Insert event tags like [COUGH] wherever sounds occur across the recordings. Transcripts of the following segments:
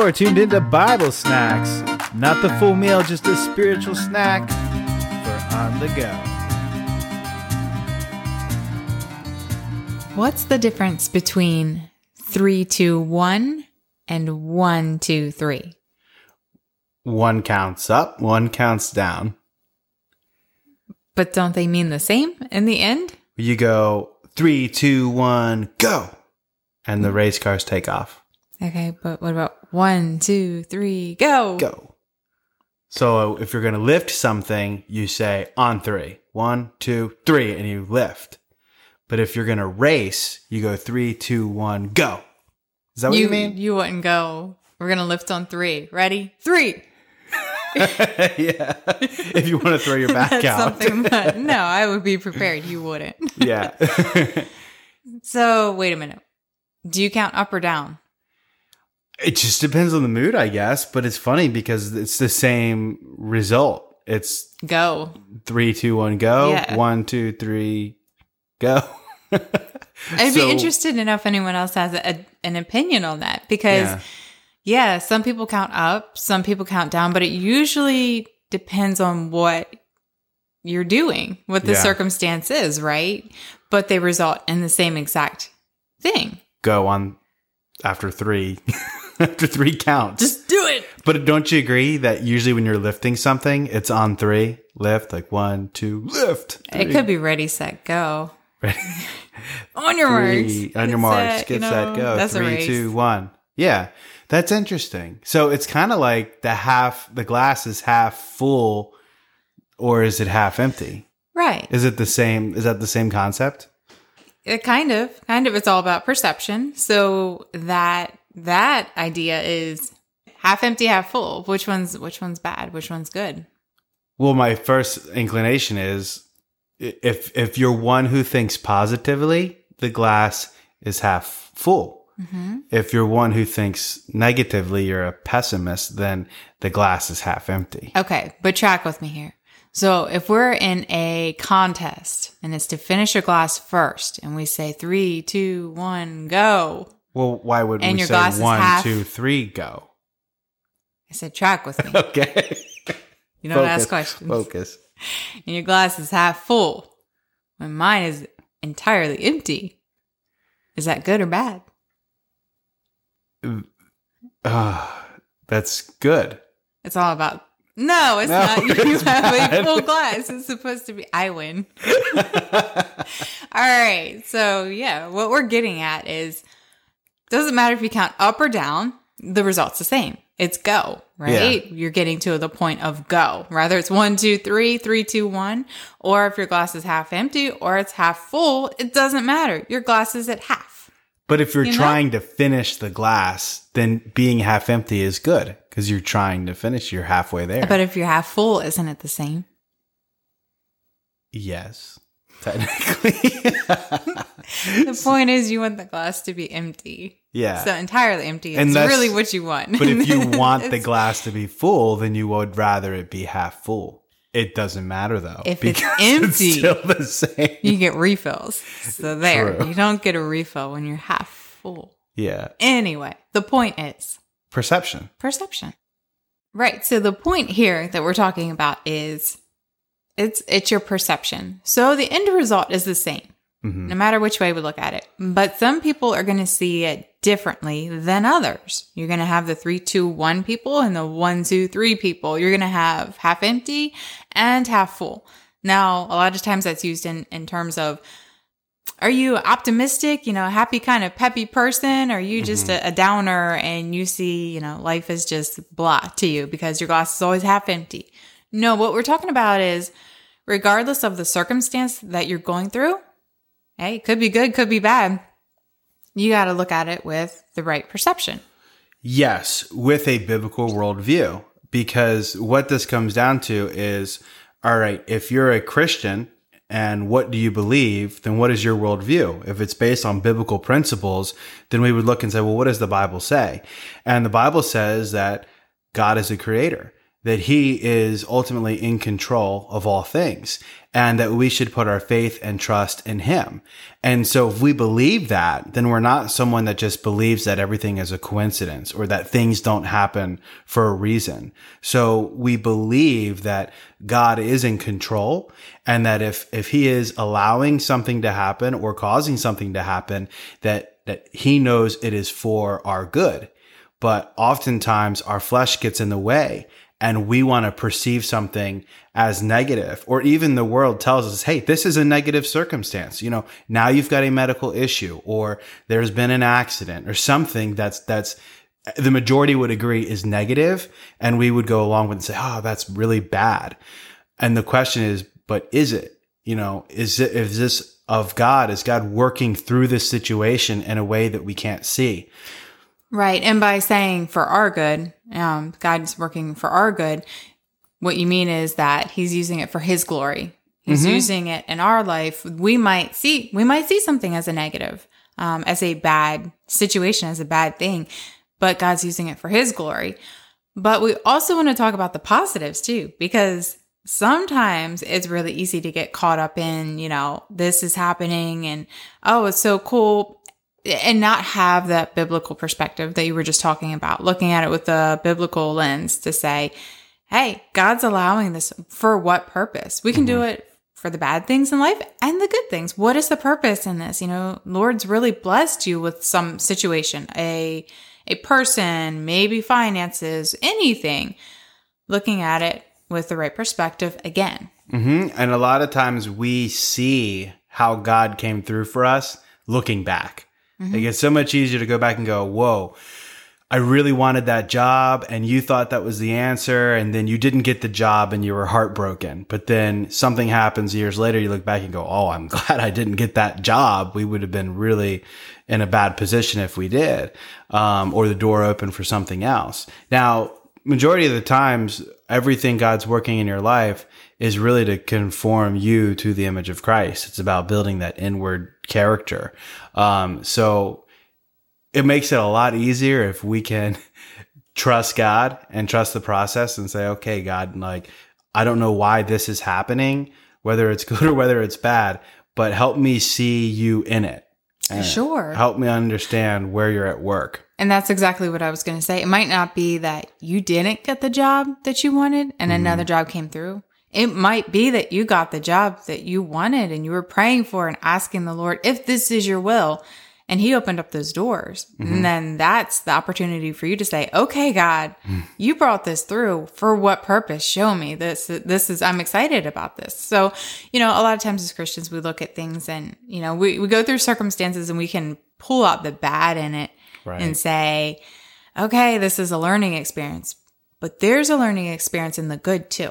You're tuned into Bible Snacks. Not the full meal, just a spiritual snack for on the go. What's the difference between three, two, one and one, two, three? One counts up, one counts down. But don't they mean the same in the end? You go three, two, one, go. And the race cars take off. Okay, but what about one, two, three, go? Go. So if you're going to lift something, you say on three. One, two, three, and you lift. But if you're going to race, you go three, two, one, go. Is that what you, mean? You wouldn't go. We're gonna lift on three. Ready? Three. [LAUGHS] yeah. If you want to throw your [LAUGHS] back That's out. something. But no, I would be prepared. You wouldn't. yeah. [LAUGHS] So wait a minute. Do you count up or down? It just depends on the mood, I guess. But it's funny because it's the same result. It's Go. three, two, one, go. Yeah. One, two, three, go. [LAUGHS] I'd So- be interested to know if anyone else has a, an opinion on that because, Yeah. yeah. some people count up, some people count down, but it usually depends on what you're doing, what the Yeah. circumstance is, right? But they result in the same exact thing. Go on after three. [LAUGHS] [LAUGHS] after three counts. Just do it. But don't you agree that usually when you're lifting something, it's on three, lift, like one, two, lift. It could be ready, set, go. [LAUGHS] Ready? [LAUGHS] On your Three, marks. on your marks, set, get you set, know, go. That's Three, two, one. Yeah, that's interesting. So it's kind of like the half, the glass is half full, or is it half empty? Right. Is it the same? Is that the same concept? It kind of, kind of. It's all about perception. So that that idea is half empty, half full. Which one's which one's bad? Which one's good? Well, my first inclination is if if you're one who thinks positively, the glass is half full. Mm-hmm. If you're one who thinks negatively, you're a pessimist, then the glass is half empty. Okay, but track with me here. So if we're in a contest and it's to finish a glass first, and we say three, two, one, go. Well, why would And we say one, half- two, three, go? I said track with me. [LAUGHS] Okay. You don't ask Focus, questions. Focus. [LAUGHS] and your glass is half full when mine is entirely empty. Is that good or bad? Ah, that's good. It's all about. No, it's No, not. [LAUGHS] You it's have bad. a full glass. It's supposed to be. I win. All right. So, yeah, what we're getting at is doesn't matter if you count up or down, the result's the same. It's go, right? You're getting to the point of go. Rather it's one, two, three, three, two, one, or if your glass is half empty or it's half full, it doesn't matter. Your glass is at half. But if you're You know? trying to finish the glass, then being half empty is good because you're trying to finish. You're halfway there. But if you're half full, isn't it the same? yes, technically. [LAUGHS] [LAUGHS] The point is, you want the glass to be empty. yeah. So entirely empty And is that's- really what you want. but if you [LAUGHS] want the glass to be full, then you would rather it be half full. It doesn't matter though. If [LAUGHS] it's empty. still the same. you get refills. So there, True. you don't get a refill when you're half full. Yeah. Anyway, the point is Perception. perception. Right. So the point here that we're talking about is it's it's your perception. So the end result is the same. Mhm. No matter which way we look at it. But some people are going to see it differently than others. You're going to have the three, two, one people and the one, two, three people. You're going to have half empty and half full. Now, a lot of times that's used in, in terms of are you optimistic, you know, happy kind of peppy person? Or are you just a, a downer and you see, you know, life is just blah to you because your glass is always half empty? No, what we're talking about is regardless of the circumstance that you're going through, hey, could be good, could be bad. You got to look at it with the right perception. Yes, with a biblical worldview. Because what this comes down to is all right, if you're a Christian and what do you believe, then what is your worldview? If it's based on biblical principles, then we would look and say, well, what does the Bible say? And the Bible says that God is a creator that he is ultimately in control of all things and that we should put our faith and trust in him. And so if we believe that, then we're not someone that just believes that everything is a coincidence or that things don't happen for a reason. So we believe that God is in control and that if, if he is allowing something to happen or causing something to happen, that, that he knows it is for our good. But oftentimes our flesh gets in the way and we want to perceive something as negative or even the world tells us hey this is a negative circumstance. You know now you've got a medical issue or there's been an accident or something that's that's the majority would agree is negative and we would go along with and say oh that's really bad. And the question is but is it? You know is it is this of god? Is god working through this situation in a way that we can't see Right. And by saying for our good, um, God's working for our good, what you mean is that he's using it for his glory. He's mm-hmm. using it in our life. We might see, we might see something as a negative, um, as a bad situation, as a bad thing, but God's using it for his glory. But we also want to talk about the positives too, because sometimes it's really easy to get caught up in, you know, this is happening and, oh, it's so cool and not have that biblical perspective that you were just talking about, looking at it with a biblical lens to say, hey, God's allowing this for what purpose? We can mm-hmm. do it for the bad things in life and the good things. What is the purpose in this? You know, Lord's really blessed you with some situation, a a person, maybe finances, anything. Looking at it with the right perspective again. Mm-hmm. And a lot of times we see how God came through for us looking back. Mm-hmm. It gets so much easier to go back and go, whoa, I really wanted that job and you thought that was the answer. And then you didn't get the job and you were heartbroken. But then something happens years later. You look back and go, Oh, I'm [LAUGHS] glad I didn't get that job. We would have been really in a bad position if we did. Um, or the door open for something else. Now, majority of the times, everything God's working in your life is really to conform you to the image of Christ. It's about building that inward character. Um, so it makes it a lot easier if we can [LAUGHS] trust God and trust the process and say, okay, God, like, I don't know why this is happening, whether it's [LAUGHS] good or whether it's bad, but help me see you in it. Sure. Help me understand where you're at work. And that's exactly what I was going to say. It might not be that you didn't get the job that you wanted and mm-hmm. another job came through. It might be that you got the job that you wanted and you were praying for and asking the Lord if this is your will. And he opened up those doors. Mm-hmm. And then that's the opportunity for you to say, okay, God, mm. you brought this through for what purpose? Show me this. This is, I'm excited about this. So, you know, a lot of times as Christians, we look at things and, you know, we, we go through circumstances and we can pull out the bad in it right. and say, okay, this is a learning experience, but there's a learning experience in the good too.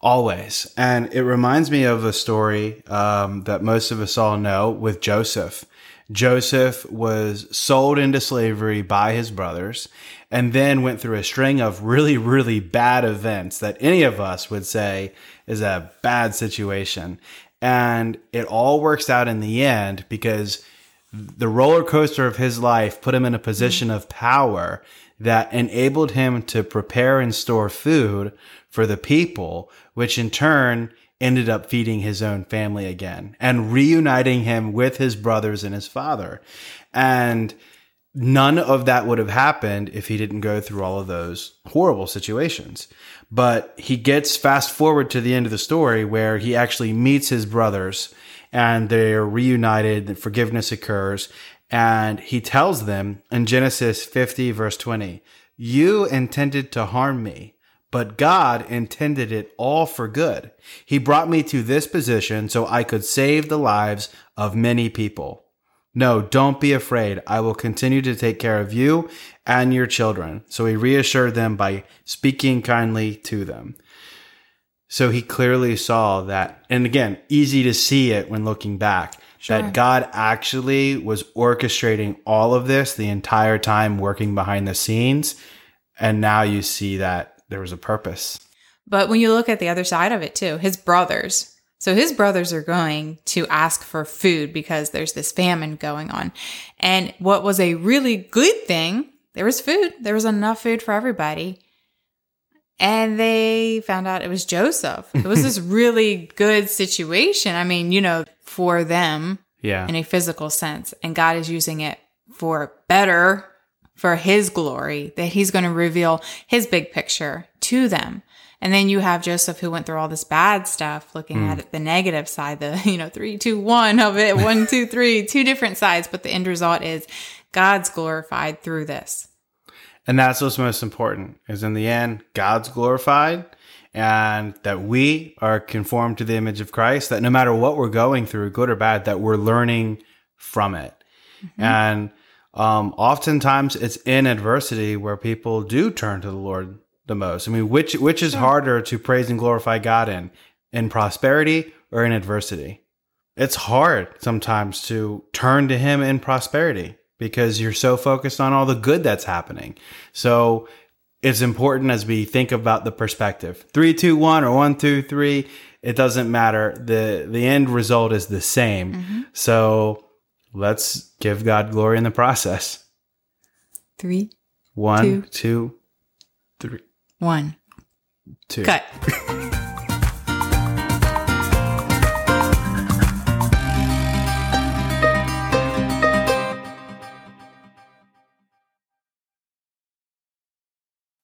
Always. And it reminds me of a story um, that most of us all know with Joseph. Joseph was sold into slavery by his brothers and then went through a string of really, really bad events that any of us would say is a bad situation. And it all works out in the end because the roller coaster of his life put him in a position of power that enabled him to prepare and store food for the people, which in turn ended up feeding his own family again and reuniting him with his brothers and his father. And none of that would have happened if he didn't go through all of those horrible situations. But he gets fast forward to the end of the story where he actually meets his brothers and they're reunited, forgiveness occurs, and he tells them in Genesis 50, verse 20, You intended to harm me but God intended it all for good. He brought me to this position so I could save the lives of many people. No, don't be afraid. I will continue to take care of you and your children. So he reassured them by speaking kindly to them. So he clearly saw that, and again, easy to see it when looking back, sure. that God actually was orchestrating all of this the entire time, working behind the scenes. And now you see that there was a purpose. But when you look at the other side of it too, his brothers. So his brothers are going to ask for food because there's this famine going on. And what was a really good thing, there was food. There was enough food for everybody. And they found out it was Joseph. It was this [LAUGHS] really good situation. I mean, you know, for them Yeah. in a physical sense, and God is using it for better for his glory that he's going to reveal his big picture to them. And then you have Joseph who went through all this bad stuff, looking hmm. at it the negative side, the, [LAUGHS] you know, three, two, one of it, one, two, three, two different sides. But the end result is God's glorified through this. And that's what's most important is in the end, God's glorified and that we are conformed to the image of Christ, that no matter what we're going through, good or bad, that we're learning from it. And um, oftentimes it's in adversity where people do turn to the Lord the most. I mean, which which is harder to praise and glorify God in? In prosperity or in adversity? It's hard sometimes to turn to him in prosperity because you're so focused on all the good that's happening. So it's important as we think about the perspective. Three, two, one, or one, two, three. It doesn't matter. The the end result is the same. Mm-hmm. So let's give God glory in the process. Three, One, Two. two, three, one, two. cut. [LAUGHS]